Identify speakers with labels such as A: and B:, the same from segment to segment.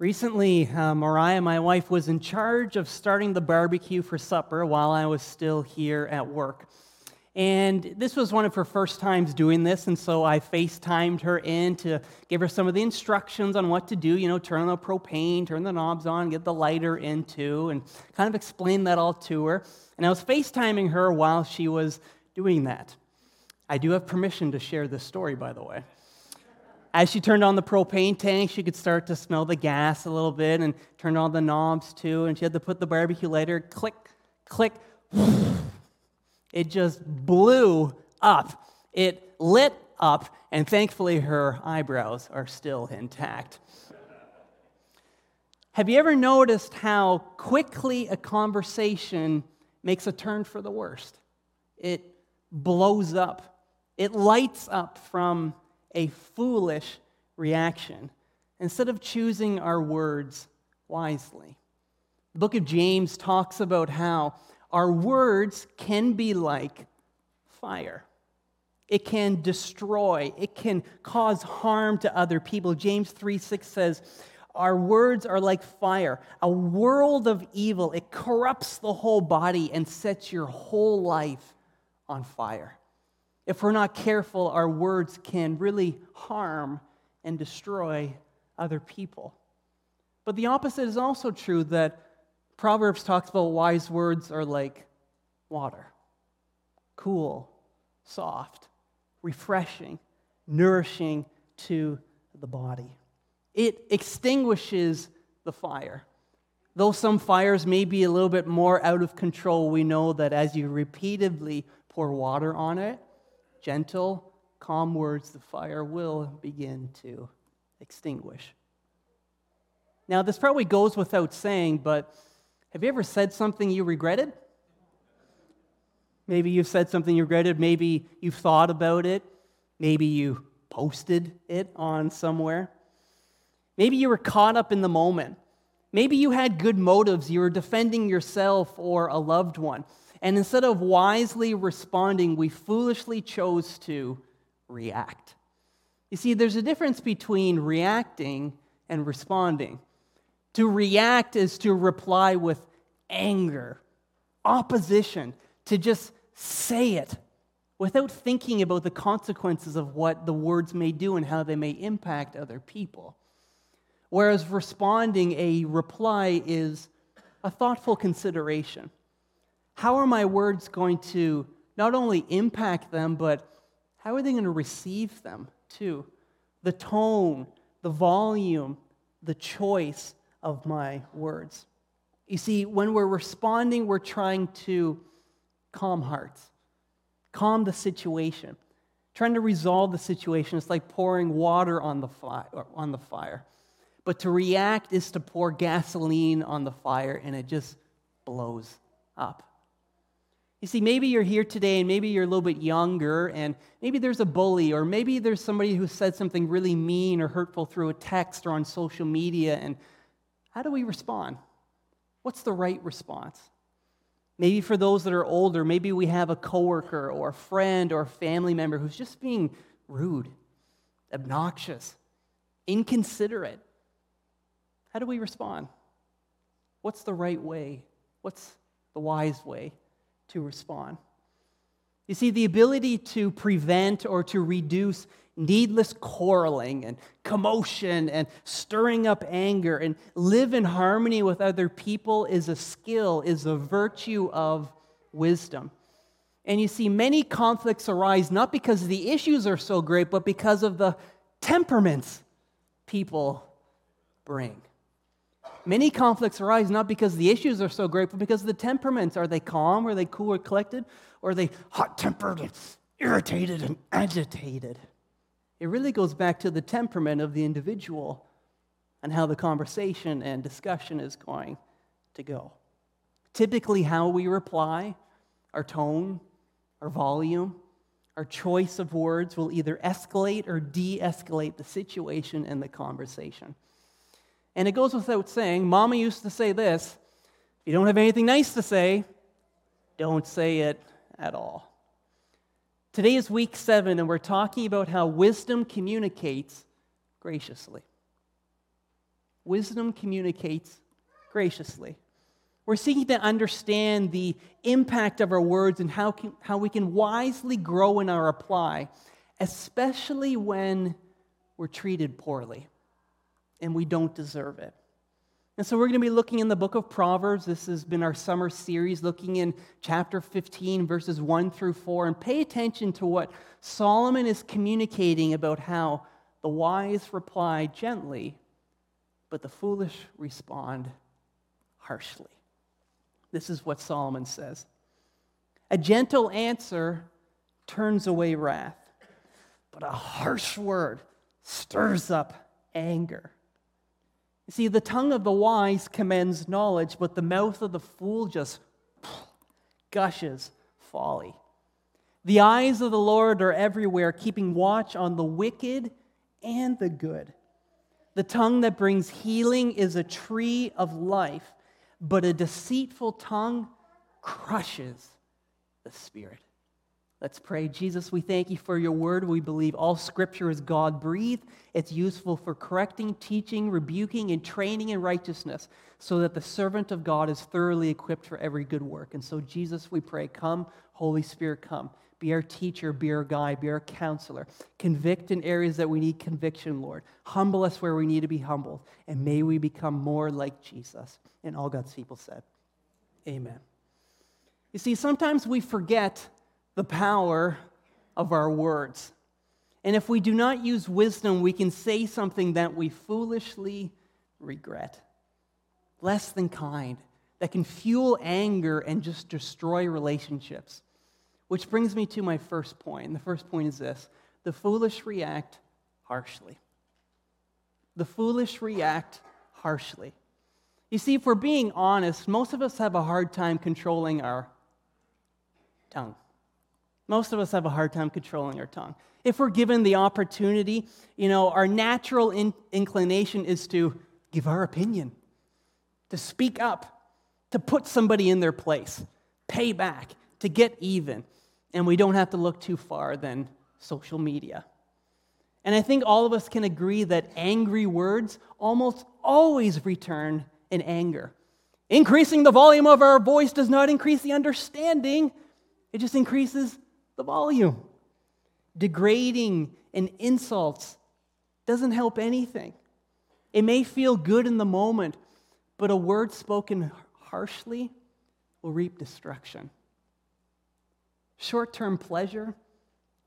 A: Recently, uh, Mariah, my wife, was in charge of starting the barbecue for supper while I was still here at work. And this was one of her first times doing this, and so I FaceTimed her in to give her some of the instructions on what to do. You know, turn on the propane, turn the knobs on, get the lighter into, and kind of explain that all to her. And I was FaceTiming her while she was doing that. I do have permission to share this story, by the way. As she turned on the propane tank, she could start to smell the gas a little bit and turned on the knobs too. And she had to put the barbecue lighter, click, click. It just blew up. It lit up, and thankfully her eyebrows are still intact. Have you ever noticed how quickly a conversation makes a turn for the worst? It blows up, it lights up from a foolish reaction instead of choosing our words wisely. The book of James talks about how our words can be like fire. It can destroy, it can cause harm to other people. James 3 6 says, Our words are like fire, a world of evil. It corrupts the whole body and sets your whole life on fire. If we're not careful, our words can really harm and destroy other people. But the opposite is also true that Proverbs talks about wise words are like water cool, soft, refreshing, nourishing to the body. It extinguishes the fire. Though some fires may be a little bit more out of control, we know that as you repeatedly pour water on it, gentle, calm words, the fire will begin to extinguish. Now, this probably goes without saying, but have you ever said something you regretted? Maybe you've said something you regretted. Maybe you've thought about it. Maybe you posted it on somewhere. Maybe you were caught up in the moment. Maybe you had good motives. You were defending yourself or a loved one. And instead of wisely responding, we foolishly chose to react. You see, there's a difference between reacting and responding. To react is to reply with anger, opposition, to just say it without thinking about the consequences of what the words may do and how they may impact other people. Whereas responding, a reply, is a thoughtful consideration. How are my words going to not only impact them, but how are they going to receive them too? The tone, the volume, the choice of my words. You see, when we're responding, we're trying to calm hearts, calm the situation, trying to resolve the situation. It's like pouring water on the, fire, on the fire. But to react is to pour gasoline on the fire and it just blows up. You see, maybe you're here today and maybe you're a little bit younger and maybe there's a bully or maybe there's somebody who said something really mean or hurtful through a text or on social media and how do we respond? What's the right response? Maybe for those that are older, maybe we have a coworker or a friend or a family member who's just being rude, obnoxious, inconsiderate. How do we respond? What's the right way? What's the wise way to respond? You see, the ability to prevent or to reduce needless quarreling and commotion and stirring up anger and live in harmony with other people is a skill, is a virtue of wisdom. And you see, many conflicts arise not because the issues are so great, but because of the temperaments people bring. Many conflicts arise not because the issues are so great, but because the temperaments. Are they calm? Are they cool or collected? Or are they hot tempered and irritated and agitated? It really goes back to the temperament of the individual and how the conversation and discussion is going to go. Typically, how we reply, our tone, our volume, our choice of words will either escalate or de escalate the situation and the conversation. And it goes without saying, Mama used to say this if you don't have anything nice to say, don't say it at all. Today is week seven, and we're talking about how wisdom communicates graciously. wisdom communicates graciously. We're seeking to understand the impact of our words and how, can, how we can wisely grow in our apply, especially when we're treated poorly and we don't deserve it. And so we're going to be looking in the book of Proverbs. This has been our summer series, looking in chapter 15, verses 1 through 4. And pay attention to what Solomon is communicating about how the wise reply gently, but the foolish respond harshly. This is what Solomon says A gentle answer turns away wrath, but a harsh word stirs up anger. You see, the tongue of the wise commends knowledge, but the mouth of the fool just gushes folly. The eyes of the Lord are everywhere, keeping watch on the wicked and the good. The tongue that brings healing is a tree of life, but a deceitful tongue crushes the spirit. Let's pray. Jesus, we thank you for your word. We believe all scripture is God breathed. It's useful for correcting, teaching, rebuking, and training in righteousness so that the servant of God is thoroughly equipped for every good work. And so, Jesus, we pray, come, Holy Spirit, come. Be our teacher, be our guide, be our counselor. Convict in areas that we need conviction, Lord. Humble us where we need to be humbled. And may we become more like Jesus. And all God's people said, Amen. You see, sometimes we forget the power of our words. And if we do not use wisdom, we can say something that we foolishly regret. Less than kind, that can fuel anger and just destroy relationships. Which brings me to my first point. And the first point is this the foolish react harshly. The foolish react harshly. You see, if we're being honest, most of us have a hard time controlling our tongue. Most of us have a hard time controlling our tongue. If we're given the opportunity, you know, our natural in- inclination is to give our opinion, to speak up, to put somebody in their place, pay back, to get even. And we don't have to look too far than social media. And I think all of us can agree that angry words almost always return in anger. Increasing the volume of our voice does not increase the understanding, it just increases the volume. Degrading and insults doesn't help anything. It may feel good in the moment, but a word spoken harshly will reap destruction. Short term pleasure,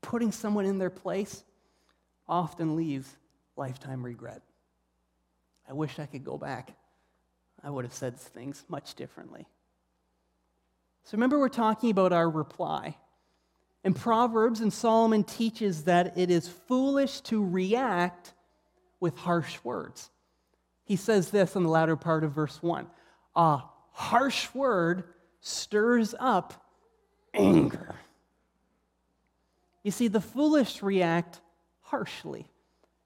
A: putting someone in their place, often leaves lifetime regret. I wish I could go back. I would have said things much differently. So remember, we're talking about our reply. In Proverbs, and Solomon teaches that it is foolish to react with harsh words. He says this in the latter part of verse 1 A harsh word stirs up anger. You see, the foolish react harshly.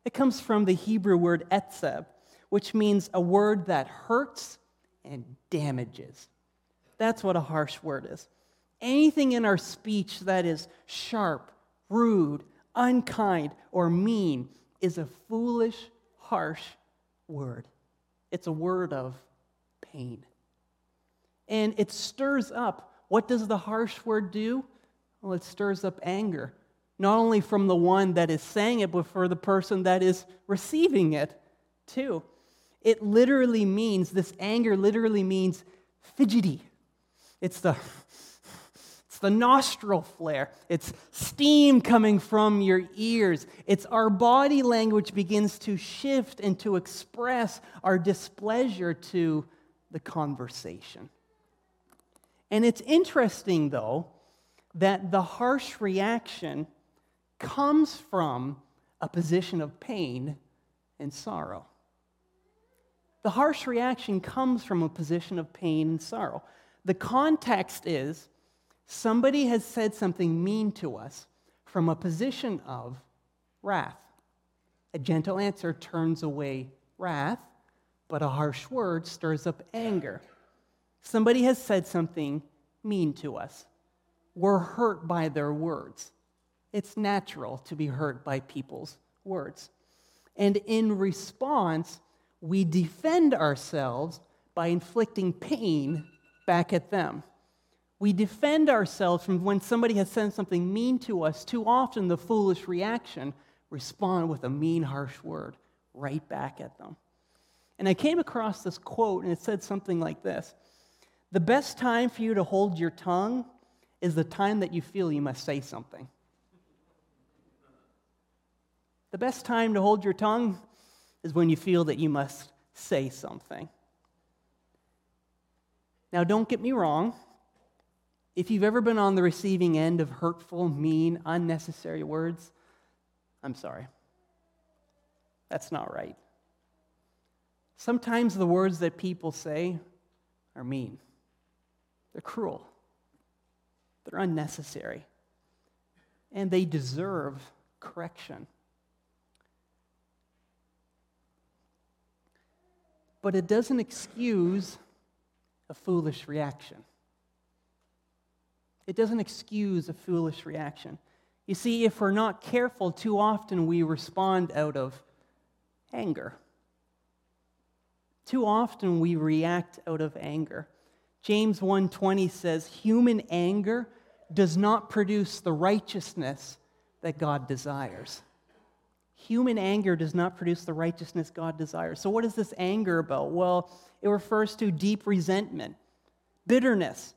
A: It comes from the Hebrew word etzeb, which means a word that hurts and damages. That's what a harsh word is. Anything in our speech that is sharp, rude, unkind, or mean is a foolish, harsh word. It's a word of pain. And it stirs up what does the harsh word do? Well, it stirs up anger, not only from the one that is saying it, but for the person that is receiving it, too. It literally means, this anger literally means fidgety. It's the it's the nostril flare. It's steam coming from your ears. It's our body language begins to shift and to express our displeasure to the conversation. And it's interesting, though, that the harsh reaction comes from a position of pain and sorrow. The harsh reaction comes from a position of pain and sorrow. The context is somebody has said something mean to us from a position of wrath. A gentle answer turns away wrath, but a harsh word stirs up anger. Somebody has said something mean to us. We're hurt by their words. It's natural to be hurt by people's words. And in response, we defend ourselves by inflicting pain back at them. We defend ourselves from when somebody has said something mean to us. Too often, the foolish reaction respond with a mean, harsh word right back at them. And I came across this quote, and it said something like this The best time for you to hold your tongue is the time that you feel you must say something. The best time to hold your tongue is when you feel that you must say something. Now, don't get me wrong. If you've ever been on the receiving end of hurtful, mean, unnecessary words, I'm sorry. That's not right. Sometimes the words that people say are mean, they're cruel, they're unnecessary, and they deserve correction. But it doesn't excuse a foolish reaction. It doesn't excuse a foolish reaction. You see, if we're not careful, too often we respond out of anger. Too often we react out of anger. James 1:20 says, "Human anger does not produce the righteousness that God desires." Human anger does not produce the righteousness God desires. So what is this anger about? Well, it refers to deep resentment, bitterness.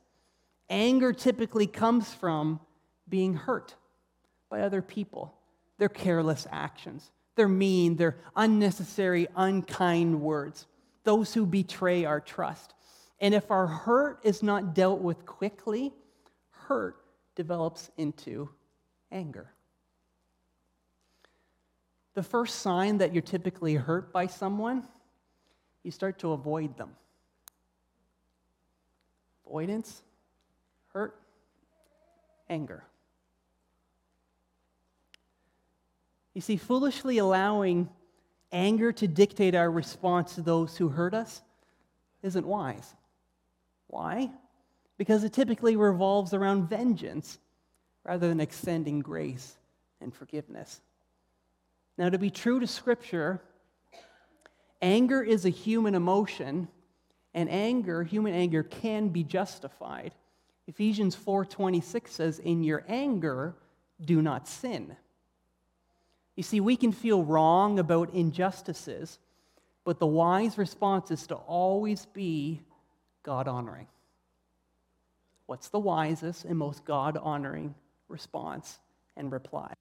A: Anger typically comes from being hurt by other people, their careless actions, their mean, their unnecessary, unkind words, those who betray our trust. And if our hurt is not dealt with quickly, hurt develops into anger. The first sign that you're typically hurt by someone, you start to avoid them. Avoidance, hurt, anger. You see, foolishly allowing anger to dictate our response to those who hurt us isn't wise. Why? Because it typically revolves around vengeance rather than extending grace and forgiveness. Now, to be true to Scripture, anger is a human emotion, and anger, human anger, can be justified. Ephesians 4:26 says, "In your anger, do not sin." You see, we can feel wrong about injustices, but the wise response is to always be God honoring. What's the wisest and most God honoring response and reply?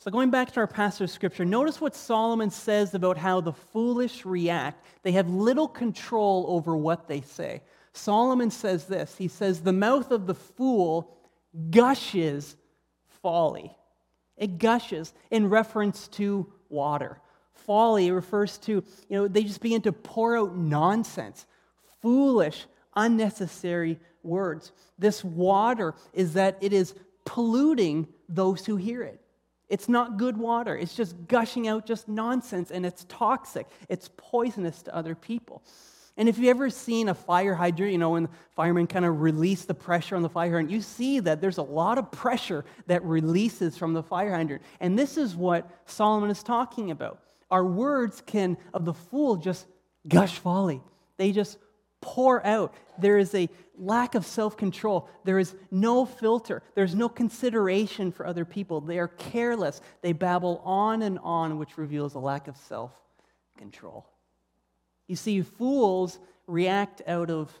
A: So, going back to our passage of scripture, notice what Solomon says about how the foolish react. They have little control over what they say. Solomon says this He says, The mouth of the fool gushes folly. It gushes in reference to water. Folly refers to, you know, they just begin to pour out nonsense, foolish, unnecessary words. This water is that it is polluting those who hear it. It's not good water. It's just gushing out just nonsense and it's toxic. It's poisonous to other people. And if you've ever seen a fire hydrant, you know, when the firemen kind of release the pressure on the fire hydrant, you see that there's a lot of pressure that releases from the fire hydrant. And this is what Solomon is talking about. Our words can, of the fool, just gush folly. They just pour out. There is a lack of self control. There is no filter. There's no consideration for other people. They are careless. They babble on and on, which reveals a lack of self control. You see, fools react out of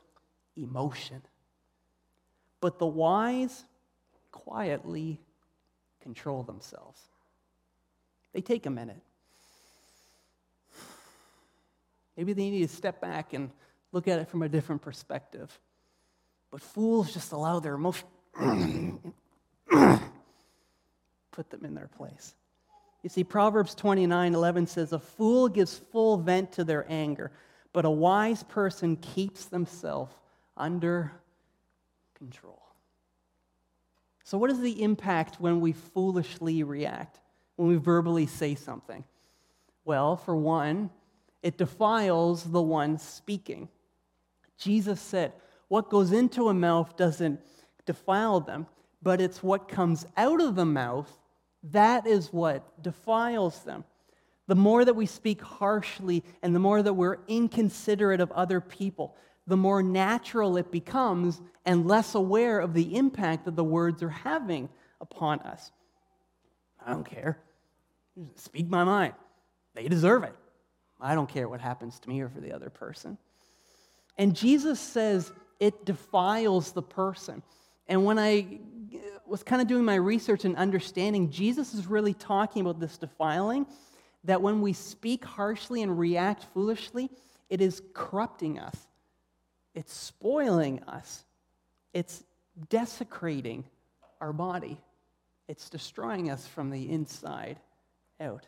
A: emotion, but the wise quietly control themselves. They take a minute. Maybe they need to step back and look at it from a different perspective. But fools just allow their emotion put them in their place. You see, Proverbs 29 11 says, A fool gives full vent to their anger, but a wise person keeps themselves under control. So, what is the impact when we foolishly react, when we verbally say something? Well, for one, it defiles the one speaking. Jesus said, What goes into a mouth doesn't defile them, but it's what comes out of the mouth that is what defiles them. the more that we speak harshly and the more that we're inconsiderate of other people, the more natural it becomes and less aware of the impact that the words are having upon us. I don't care. Speak my mind. They deserve it. I don't care what happens to me or for the other person. And Jesus says it defiles the person. And when I was kind of doing my research and understanding, Jesus is really talking about this defiling that when we speak harshly and react foolishly, it is corrupting us, it's spoiling us, it's desecrating our body, it's destroying us from the inside out.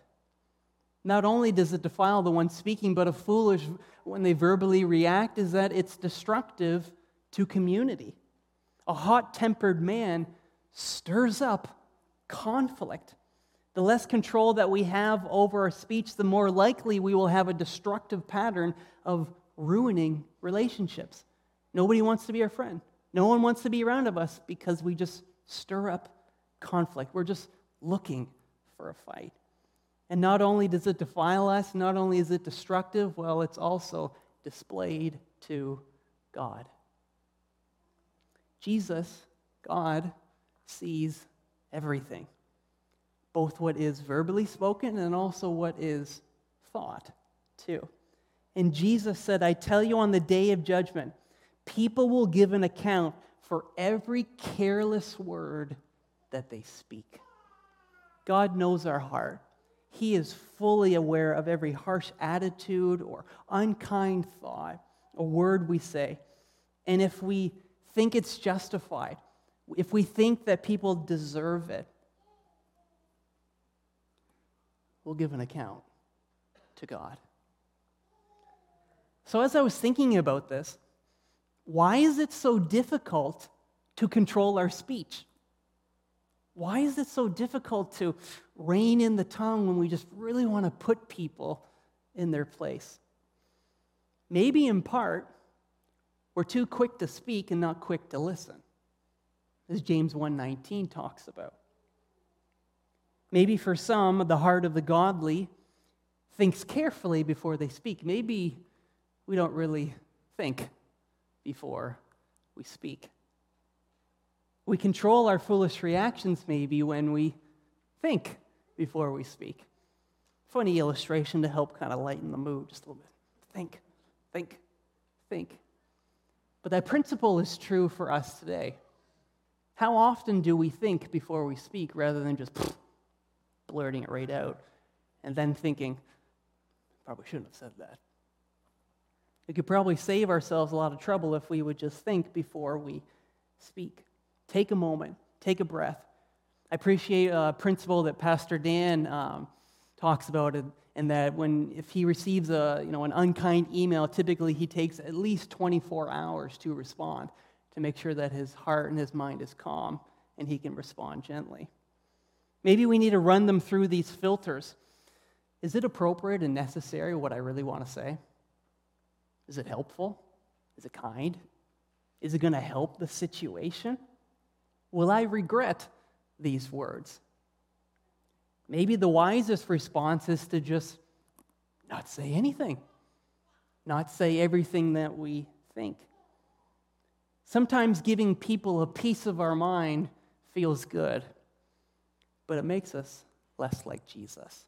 A: Not only does it defile the one speaking, but a foolish, when they verbally react, is that it's destructive to community. A hot tempered man stirs up conflict. The less control that we have over our speech, the more likely we will have a destructive pattern of ruining relationships. Nobody wants to be our friend. No one wants to be around of us because we just stir up conflict. We're just looking for a fight. And not only does it defile us, not only is it destructive, well, it's also displayed to God. Jesus, God, sees everything, both what is verbally spoken and also what is thought, too. And Jesus said, I tell you on the day of judgment, people will give an account for every careless word that they speak. God knows our heart. He is fully aware of every harsh attitude or unkind thought, a word we say. And if we think it's justified, if we think that people deserve it, we'll give an account to God. So, as I was thinking about this, why is it so difficult to control our speech? Why is it so difficult to rein in the tongue when we just really want to put people in their place? Maybe in part, we're too quick to speak and not quick to listen, as James 1:19 talks about. Maybe for some, the heart of the godly thinks carefully before they speak. Maybe we don't really think before we speak. We control our foolish reactions maybe when we think before we speak. Funny illustration to help kind of lighten the mood just a little bit. Think, think, think. But that principle is true for us today. How often do we think before we speak rather than just blurting it right out and then thinking, probably shouldn't have said that? We could probably save ourselves a lot of trouble if we would just think before we speak. Take a moment, take a breath. I appreciate a principle that Pastor Dan um, talks about, and that when if he receives a you know an unkind email, typically he takes at least 24 hours to respond to make sure that his heart and his mind is calm and he can respond gently. Maybe we need to run them through these filters. Is it appropriate and necessary what I really want to say? Is it helpful? Is it kind? Is it going to help the situation? Will I regret these words? Maybe the wisest response is to just not say anything, not say everything that we think. Sometimes giving people a piece of our mind feels good, but it makes us less like Jesus.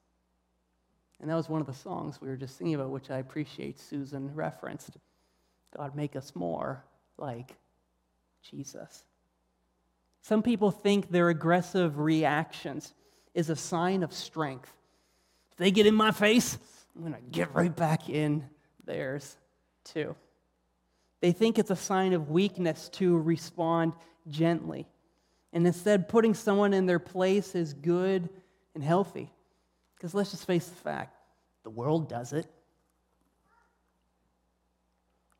A: And that was one of the songs we were just singing about, which I appreciate Susan referenced. God, make us more like Jesus. Some people think their aggressive reactions is a sign of strength. If they get in my face, I'm going to get right back in theirs too. They think it's a sign of weakness to respond gently. And instead, putting someone in their place is good and healthy. Because let's just face the fact the world does it.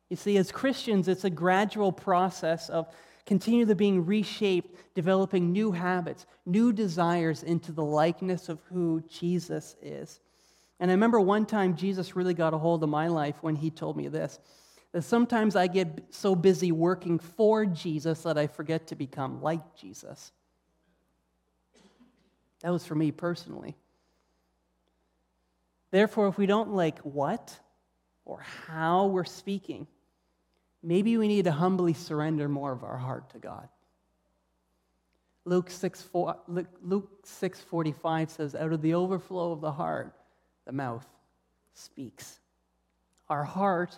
A: You see, as Christians, it's a gradual process of continually being reshaped, developing new habits, new desires into the likeness of who Jesus is. And I remember one time Jesus really got a hold of my life when he told me this that sometimes I get so busy working for Jesus that I forget to become like Jesus. That was for me personally. Therefore, if we don't like what or how we're speaking, maybe we need to humbly surrender more of our heart to God. Luke 6, 4, Luke 6:45 says, "Out of the overflow of the heart, the mouth speaks." Our heart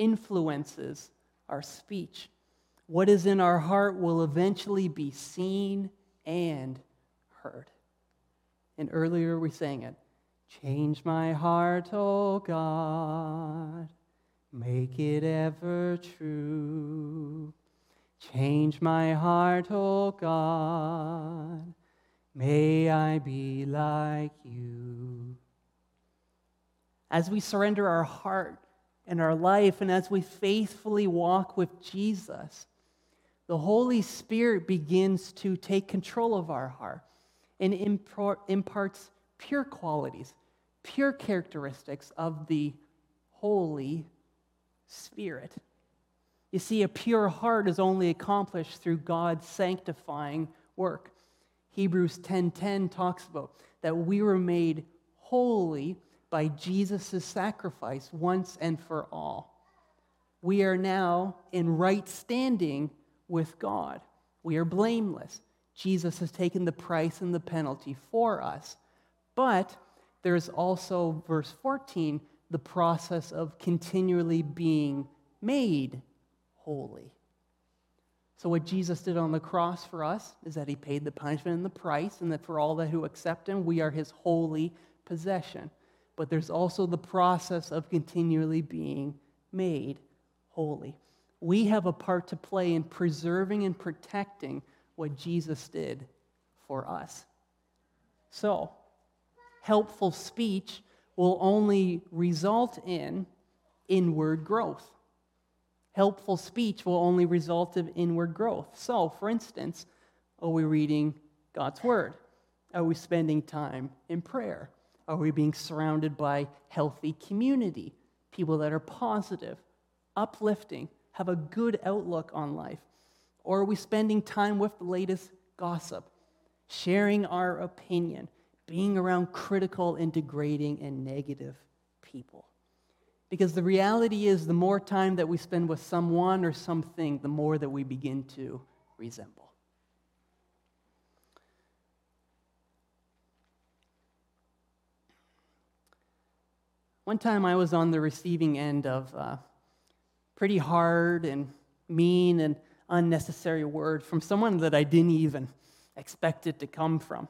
A: influences our speech. What is in our heart will eventually be seen and heard. And earlier we sang it. Change my heart, O oh God, make it ever true. Change my heart, O oh God, may I be like you. As we surrender our heart and our life, and as we faithfully walk with Jesus, the Holy Spirit begins to take control of our heart and imparts pure qualities, pure characteristics of the Holy Spirit. You see, a pure heart is only accomplished through God's sanctifying work. Hebrews 10:10 talks about that we were made holy by Jesus' sacrifice once and for all. We are now in right standing with God. We are blameless. Jesus has taken the price and the penalty for us. But there's also, verse 14, the process of continually being made holy. So, what Jesus did on the cross for us is that he paid the punishment and the price, and that for all that who accept him, we are his holy possession. But there's also the process of continually being made holy. We have a part to play in preserving and protecting what Jesus did for us. So, helpful speech will only result in inward growth helpful speech will only result in inward growth. So, for instance, are we reading God's Word? Are we spending time in prayer? Are we being surrounded by healthy community, people that are positive, uplifting, have a good outlook on life? Or are we spending time with the latest gossip, sharing our opinion, being around critical and degrading and negative people? Because the reality is, the more time that we spend with someone or something, the more that we begin to resemble. One time I was on the receiving end of pretty hard and mean and unnecessary word from someone that I didn't even expect it to come from.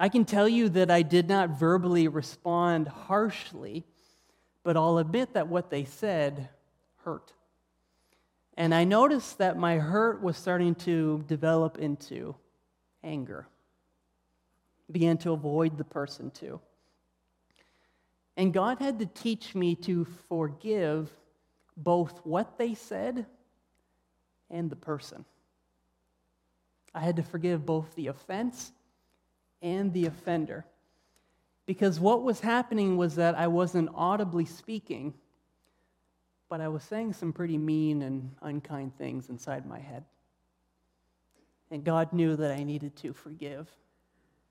A: I can tell you that I did not verbally respond harshly but I'll admit that what they said hurt. And I noticed that my hurt was starting to develop into anger. Began to avoid the person too. And God had to teach me to forgive both what they said and the person. I had to forgive both the offense and the offender. Because what was happening was that I wasn't audibly speaking, but I was saying some pretty mean and unkind things inside my head. And God knew that I needed to forgive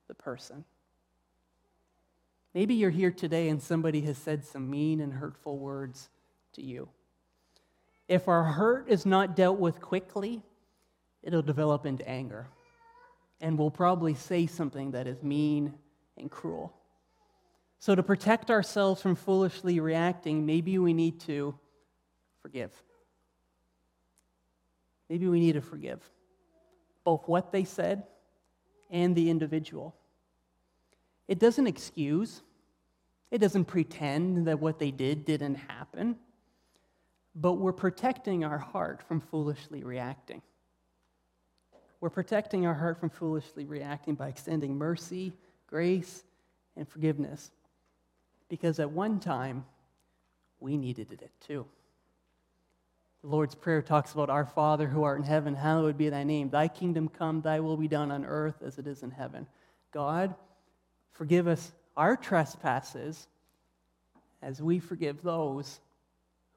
A: the person. Maybe you're here today and somebody has said some mean and hurtful words to you. If our hurt is not dealt with quickly, it'll develop into anger. And we'll probably say something that is mean and cruel. So, to protect ourselves from foolishly reacting, maybe we need to forgive. Maybe we need to forgive both what they said and the individual. It doesn't excuse, it doesn't pretend that what they did didn't happen, but we're protecting our heart from foolishly reacting. We're protecting our heart from foolishly reacting by extending mercy, grace, and forgiveness because at one time we needed it too. The Lord's Prayer talks about our Father who art in heaven, hallowed be thy name. Thy kingdom come, thy will be done on earth as it is in heaven. God, forgive us our trespasses as we forgive those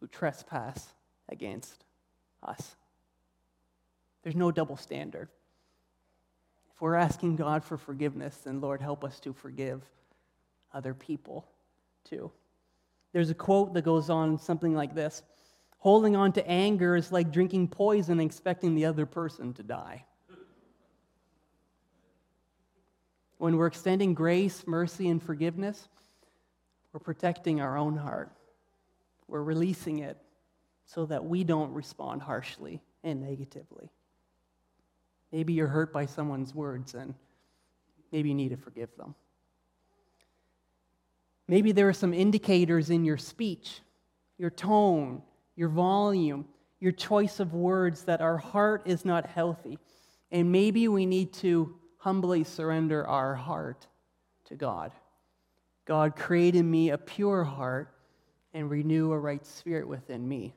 A: who trespass against us. There's no double standard. If we're asking God for forgiveness, then Lord, help us to forgive other people too. There's a quote that goes on something like this Holding on to anger is like drinking poison and expecting the other person to die. When we're extending grace, mercy, and forgiveness, we're protecting our own heart. We're releasing it so that we don't respond harshly and negatively. Maybe you're hurt by someone's words and maybe you need to forgive them. Maybe there are some indicators in your speech, your tone, your volume, your choice of words that our heart is not healthy. And maybe we need to humbly surrender our heart to God. God, create in me a pure heart and renew a right spirit within me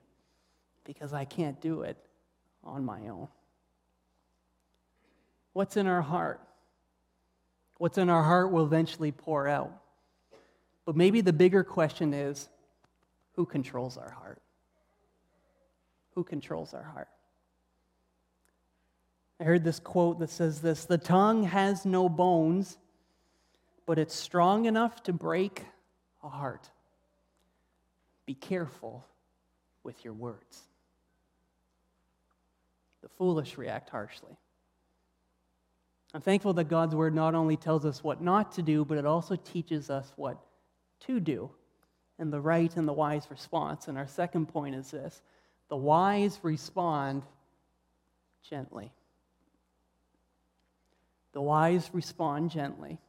A: because I can't do it on my own. What's in our heart? What's in our heart will eventually pour out. But maybe the bigger question is who controls our heart? Who controls our heart? I heard this quote that says this The tongue has no bones, but it's strong enough to break a heart. Be careful with your words. The foolish react harshly. I'm thankful that God's word not only tells us what not to do, but it also teaches us what to do and the right and the wise response. And our second point is this the wise respond gently. The wise respond gently.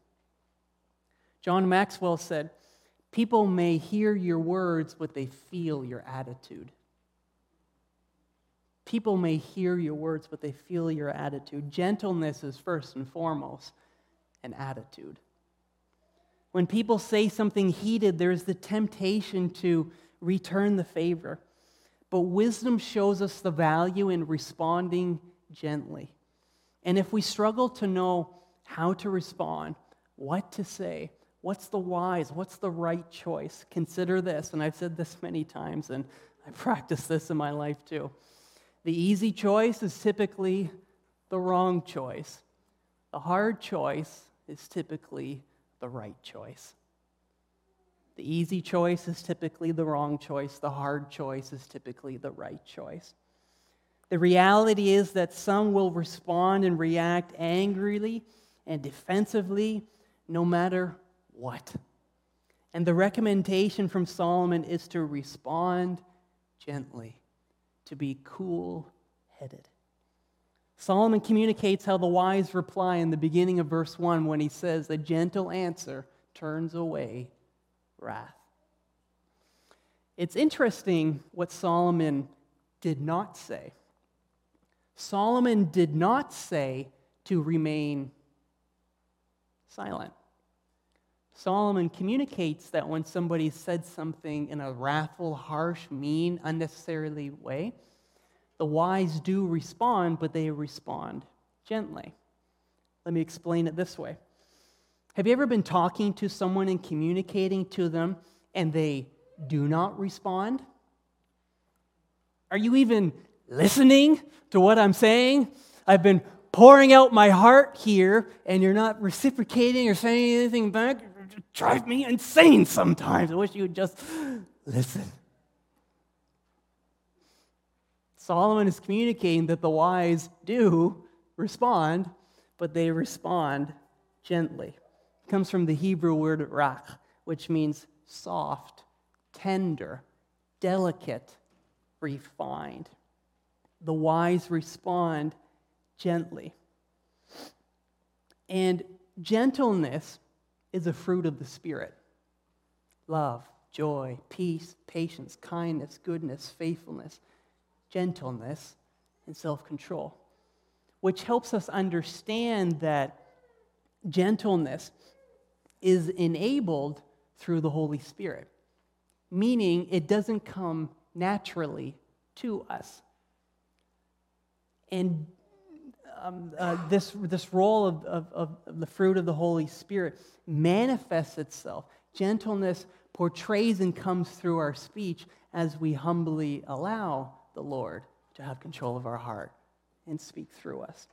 A: John Maxwell said, People may hear your words, but they feel your attitude. People may hear your words, but they feel your attitude. Gentleness is first and foremost an attitude. When people say something heated, there's the temptation to return the favor. But wisdom shows us the value in responding gently. And if we struggle to know how to respond, what to say, what's the wise, what's the right choice, consider this. And I've said this many times, and I practice this in my life too. The easy choice is typically the wrong choice, the hard choice is typically the right choice. The easy choice is typically the wrong choice. The hard choice is typically the right choice. The reality is that some will respond and react angrily and defensively no matter what. And the recommendation from Solomon is to respond gently, to be cool headed. Solomon communicates how the wise reply in the beginning of verse 1 when he says, A gentle answer turns away wrath. It's interesting what Solomon did not say. Solomon did not say to remain silent. Solomon communicates that when somebody said something in a wrathful, harsh, mean, unnecessarily way, the wise do respond, but they respond gently. Let me explain it this way have you ever been talking to someone and communicating to them and they do not respond? Are you even listening to what I'm saying? I've been pouring out my heart here and you're not reciprocating or saying anything back. It drives me insane sometimes. I wish you would just listen. Solomon is communicating that the wise do respond, but they respond gently It comes from the Hebrew word rak, which means soft, tender, delicate, refined. The wise respond gently. And gentleness is a fruit of the Spirit love, joy, peace, patience, kindness, goodness, faithfulness, gentleness, and self control, which helps us understand that gentleness is enabled through the Holy Spirit, meaning it doesn't come naturally to us. And um, uh, this, this role of, of, of the fruit of the Holy Spirit manifests itself. Gentleness portrays and comes through our speech as we humbly allow the Lord to have control of our heart and speak through us.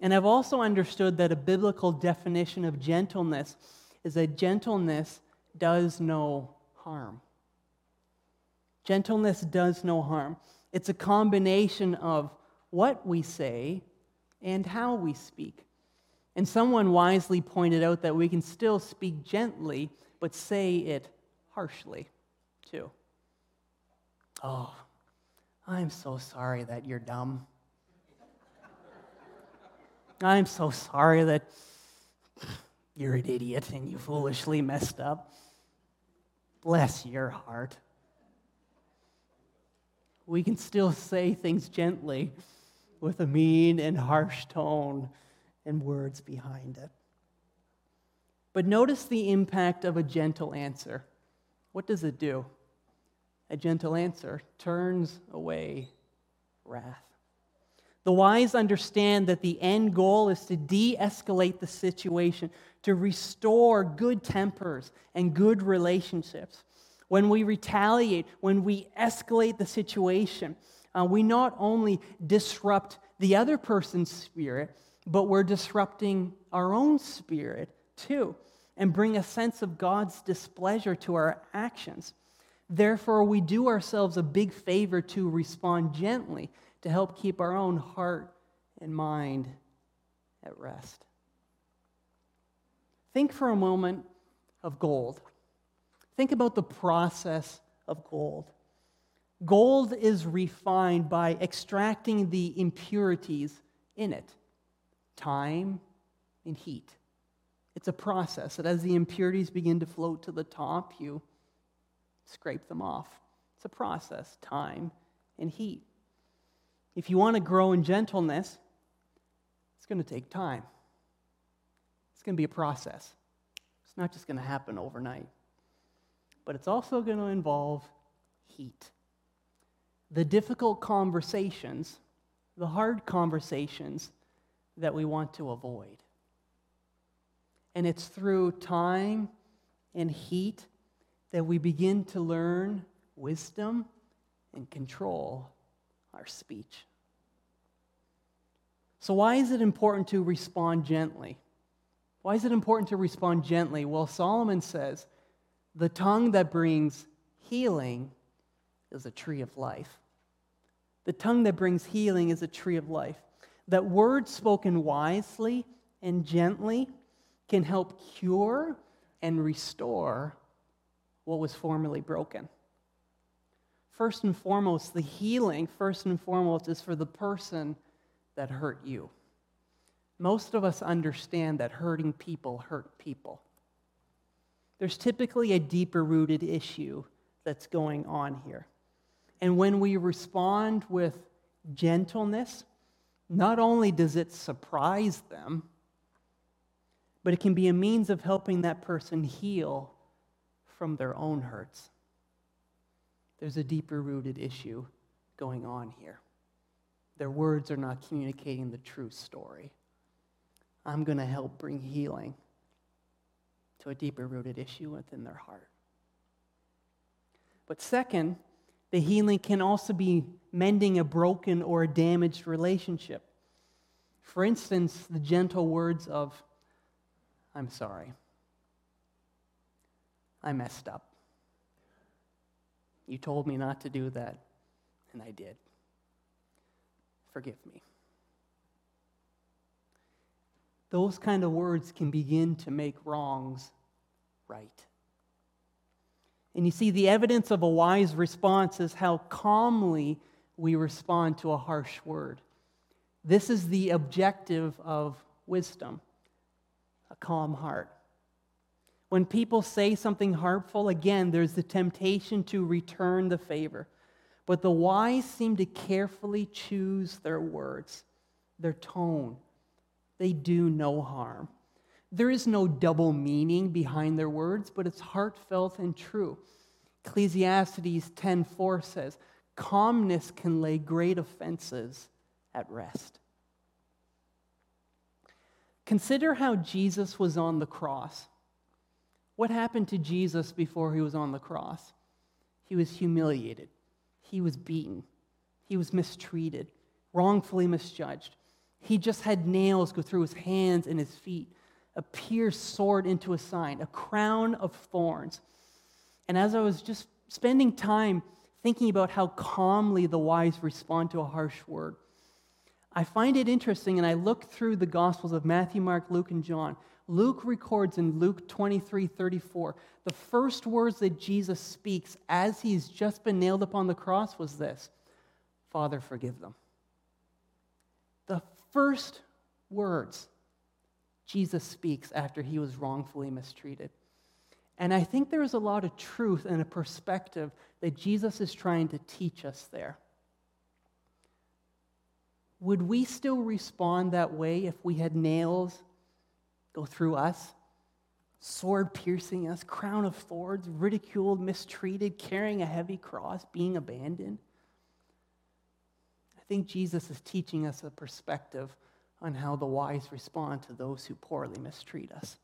A: And I've also understood that a biblical definition of gentleness is that gentleness does no harm. Gentleness does no harm. It's a combination of what we say and how we speak. And someone wisely pointed out that we can still speak gently, but say it harshly, too. Oh, I'm so sorry that you're dumb. I'm so sorry that you're an idiot and you foolishly messed up. Bless your heart. We can still say things gently with a mean and harsh tone and words behind it. But notice the impact of a gentle answer. What does it do? A gentle answer turns away wrath. The wise understand that the end goal is to de escalate the situation, to restore good tempers and good relationships. When we retaliate, when we escalate the situation, uh, we not only disrupt the other person's spirit, but we're disrupting our own spirit too, and bring a sense of God's displeasure to our actions. Therefore, we do ourselves a big favor to respond gently to help keep our own heart and mind at rest. Think for a moment of gold. Think about the process of gold. Gold is refined by extracting the impurities in it time and heat. It's a process that as the impurities begin to float to the top, you scrape them off. It's a process, time and heat. If you want to grow in gentleness, it's going to take time. It's going to be a process. It's not just going to happen overnight, but it's also going to involve heat the difficult conversations, the hard conversations that we want to avoid. And it's through time and heat that we begin to learn wisdom and control our speech. So, why is it important to respond gently? Why is it important to respond gently? Well, Solomon says, the tongue that brings healing is a tree of life. The tongue that brings healing is a tree of life. That words spoken wisely and gently can help cure and restore what was formerly broken. First and foremost, the healing, first and foremost, is for the person that hurt you. Most of us understand that hurting people hurt people. There's typically a deeper rooted issue that's going on here. And when we respond with gentleness, not only does it surprise them, but it can be a means of helping that person heal from their own hurts. There's a deeper rooted issue going on here. Their words are not communicating the true story. I'm going to help bring healing to a deeper rooted issue within their heart. But second, the healing can also be mending a broken or a damaged relationship. For instance, the gentle words of, I'm sorry. I messed up. You told me not to do that, and I did. Forgive me. Those kind of words can begin to make wrongs right. And you see, the evidence of a wise response is how calmly we respond to a harsh word. This is the objective of wisdom a calm heart. When people say something hurtful, again, there's the temptation to return the favor. But the wise seem to carefully choose their words, their tone. They do no harm. There is no double meaning behind their words, but it's heartfelt and true. Ecclesiastes 10:4 says, "Calmness can lay great offenses at rest." Consider how Jesus was on the cross. What happened to Jesus before he was on the cross? He was humiliated. He was beaten. He was mistreated, wrongfully misjudged. He just had nails go through his hands and his feet a pierced sword into a sign, a crown of thorns. And as I was just spending time thinking about how calmly the wise respond to a harsh word, I find it interesting, and I look through the Gospels of Matthew, Mark, Luke, and John. Luke records in Luke 23 34, the first words that Jesus speaks as he's just been nailed upon the cross was this Father, forgive them. The first words Jesus speaks after he was wrongfully mistreated. And I think there is a lot of truth and a perspective that Jesus is trying to teach us there. Would we still respond that way if we had nails go through us, sword piercing us, crown of thorns, ridiculed, mistreated, carrying a heavy cross, being abandoned? I think Jesus is teaching us a perspective on how the wise respond to those who poorly mistreat us.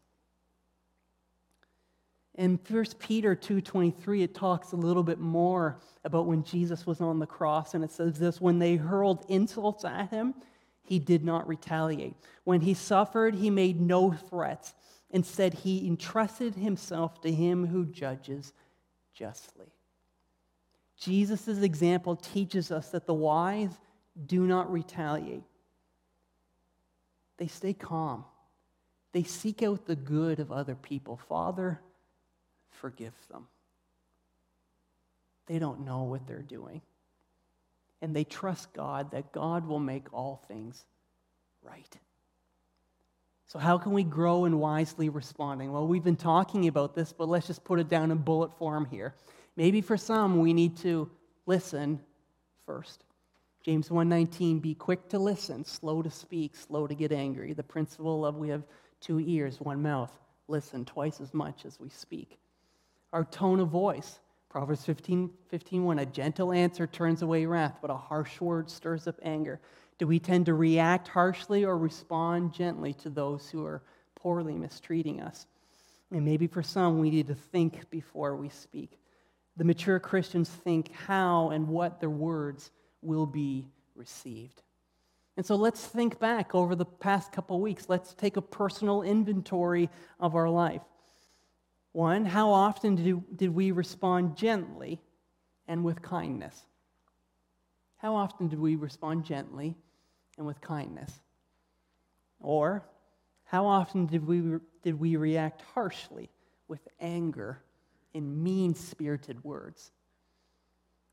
A: In 1 Peter 2:23 it talks a little bit more about when Jesus was on the cross and it says this when they hurled insults at him he did not retaliate. When he suffered he made no threats. Instead he entrusted himself to him who judges justly. Jesus' example teaches us that the wise do not retaliate they stay calm. They seek out the good of other people. Father, forgive them. They don't know what they're doing. And they trust God that God will make all things right. So, how can we grow in wisely responding? Well, we've been talking about this, but let's just put it down in bullet form here. Maybe for some, we need to listen first. James 1:19 be quick to listen, slow to speak, slow to get angry. The principle of we have two ears, one mouth. Listen twice as much as we speak. Our tone of voice. Proverbs 15, 15 1, a gentle answer turns away wrath, but a harsh word stirs up anger. Do we tend to react harshly or respond gently to those who are poorly mistreating us? And maybe for some, we need to think before we speak. The mature Christians think how and what their words will be received. And so let's think back over the past couple weeks. Let's take a personal inventory of our life. One, how often did, did we respond gently and with kindness? How often did we respond gently and with kindness? Or, how often did we, did we react harshly with anger in mean spirited words?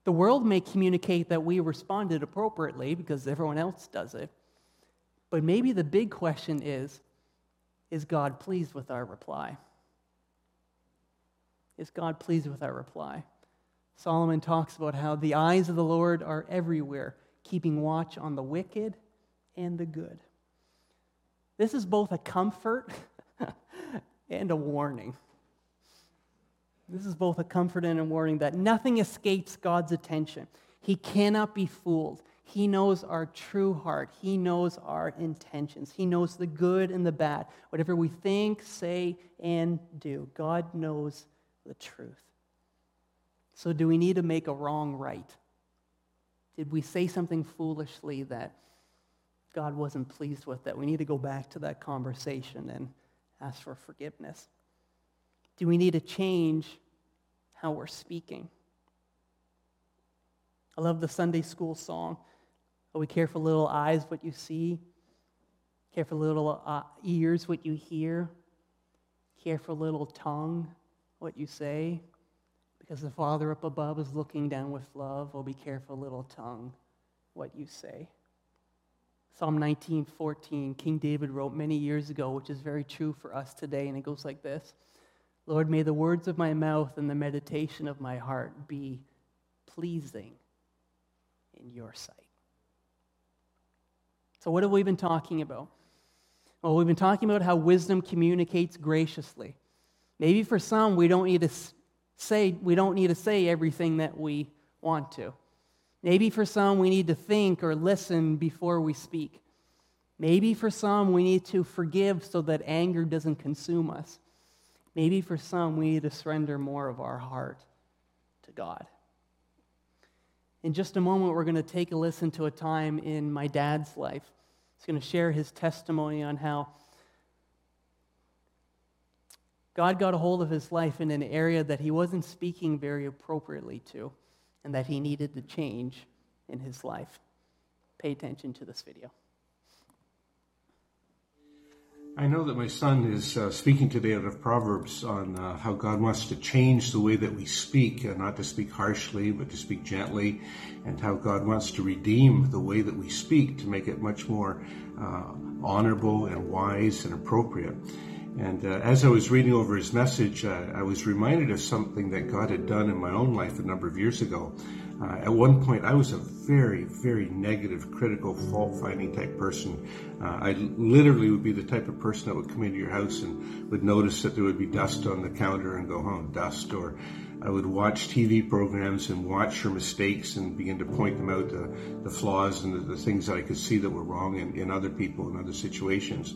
A: The world may communicate that we responded appropriately because everyone else does it. But maybe the big question is is God pleased with our reply? Is God pleased with our reply? Solomon talks about how the eyes of the Lord are everywhere, keeping watch on the wicked and the good. This is both a comfort and a warning. This is both a comfort and a warning that nothing escapes God's attention. He cannot be fooled. He knows our true heart. He knows our intentions. He knows the good and the bad. Whatever we think, say, and do, God knows the truth. So, do we need to make a wrong right? Did we say something foolishly that God wasn't pleased with? That we need to go back to that conversation and ask for forgiveness? Do we need to change how we're speaking? I love the Sunday school song. Oh, we care for little eyes what you see, care for little uh, ears what you hear, care for little tongue what you say, because the Father up above is looking down with love. Oh, be careful, little tongue, what you say. Psalm 19:14, King David wrote many years ago, which is very true for us today, and it goes like this. Lord, may the words of my mouth and the meditation of my heart be pleasing in your sight. So, what have we been talking about? Well, we've been talking about how wisdom communicates graciously. Maybe for some, we don't need to say, we don't need to say everything that we want to. Maybe for some, we need to think or listen before we speak. Maybe for some, we need to forgive so that anger doesn't consume us. Maybe for some, we need to surrender more of our heart to God. In just a moment, we're going to take a listen to a time in my dad's life. He's going to share his testimony on how God got a hold of his life in an area that he wasn't speaking very appropriately to and that he needed to change in his life. Pay attention to this video.
B: I know that my son is uh, speaking today out of Proverbs on uh, how God wants to change the way that we speak, uh, not to speak harshly, but to speak gently, and how God wants to redeem the way that we speak to make it much more uh, honorable and wise and appropriate. And uh, as I was reading over his message, uh, I was reminded of something that God had done in my own life a number of years ago. Uh, at one point, I was a very, very negative, critical, fault finding type person. Uh, I literally would be the type of person that would come into your house and would notice that there would be dust on the counter and go home, dust. Or I would watch TV programs and watch your mistakes and begin to point them out, the, the flaws and the, the, things that I could see that were wrong in, in other people and other situations.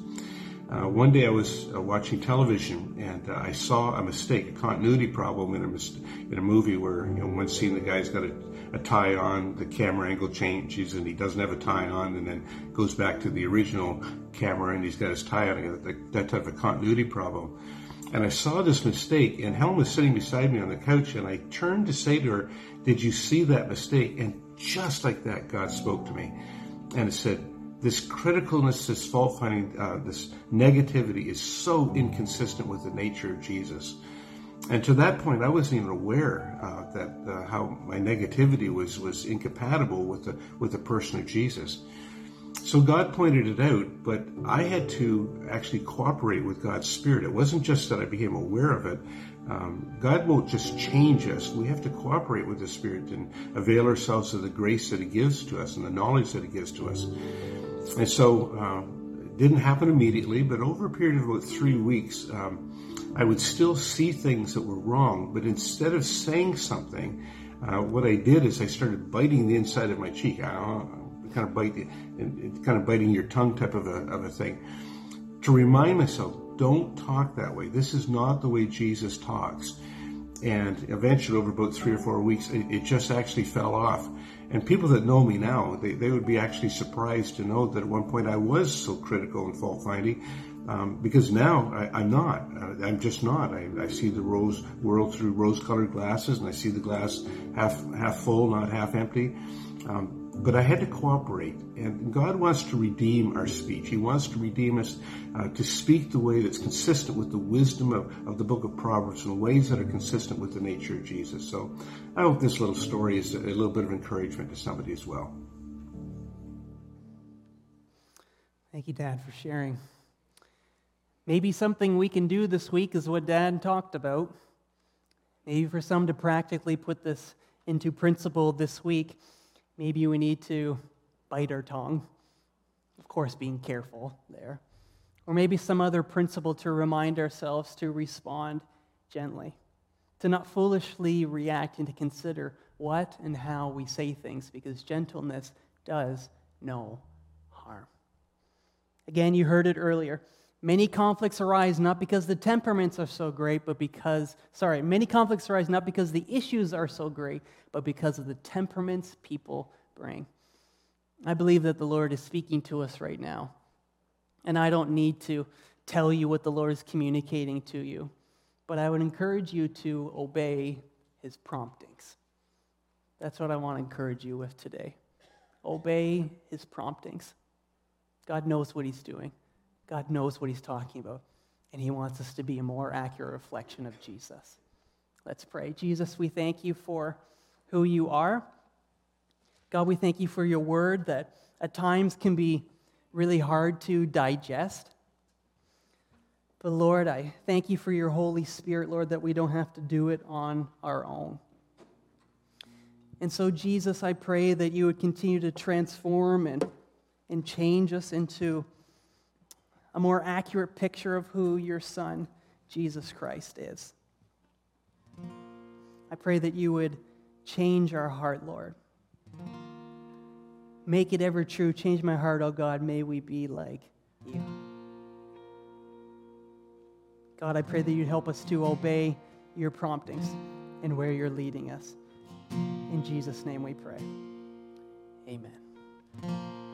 B: Uh, one day I was uh, watching television and uh, I saw a mistake, a continuity problem in a, mis- in a movie where, you know, one scene the guy's got a, a, tie on, the camera angle changes and he doesn't have a tie on and then goes back to the original camera and he's got his tie on, that, that type of continuity problem. And I saw this mistake and Helen was sitting beside me on the couch and I turned to say to her, did you see that mistake? And just like that, God spoke to me and it said, this criticalness, this fault finding, uh, this negativity is so inconsistent with the nature of Jesus. And to that point, I wasn't even aware uh, that uh, how my negativity was was incompatible with the with the person of Jesus. So God pointed it out, but I had to actually cooperate with God's Spirit. It wasn't just that I became aware of it. Um, God won't just change us. We have to cooperate with the Spirit and avail ourselves of the grace that He gives to us and the knowledge that He gives to us. And so uh, it didn't happen immediately, but over a period of about three weeks, um, I would still see things that were wrong. But instead of saying something, uh, what I did is I started biting the inside of my cheek. I, kind of bite, kind of biting your tongue type of a, of a thing, to remind myself, don't talk that way. This is not the way Jesus talks. And eventually, over about three or four weeks, it, it just actually fell off. And people that know me now, they, they would be actually surprised to know that at one point I was so critical and fault finding. Um, because now I, am not. Uh, I'm just not. I, I, see the rose world through rose-colored glasses, and I see the glass half half full, not half empty. Um, but I had to cooperate. And God wants to redeem our speech. He wants to redeem us uh, to speak the way that's consistent with the wisdom of, of the book of Proverbs and ways that are consistent with the nature of Jesus. So I hope this little story is a, a little bit of encouragement to somebody as well.
A: Thank you, Dad, for sharing. Maybe something we can do this week is what Dad talked about. Maybe for some to practically put this into principle this week Maybe we need to bite our tongue, of course, being careful there. Or maybe some other principle to remind ourselves to respond gently, to not foolishly react and to consider what and how we say things, because gentleness does no harm. Again, you heard it earlier. Many conflicts arise not because the temperaments are so great, but because, sorry, many conflicts arise not because the issues are so great, but because of the temperaments people bring. I believe that the Lord is speaking to us right now. And I don't need to tell you what the Lord is communicating to you, but I would encourage you to obey his promptings. That's what I want to encourage you with today. Obey his promptings. God knows what he's doing. God knows what he's talking about, and he wants us to be a more accurate reflection of Jesus. Let's pray. Jesus, we thank you for who you are. God, we thank you for your word that at times can be really hard to digest. But Lord, I thank you for your Holy Spirit, Lord, that we don't have to do it on our own. And so, Jesus, I pray that you would continue to transform and, and change us into a more accurate picture of who your Son, Jesus Christ, is. I pray that you would change our heart, Lord. Make it ever true. Change my heart, oh God. May we be like you. God, I pray that you'd help us to obey your promptings and where you're leading us. In Jesus' name we pray. Amen.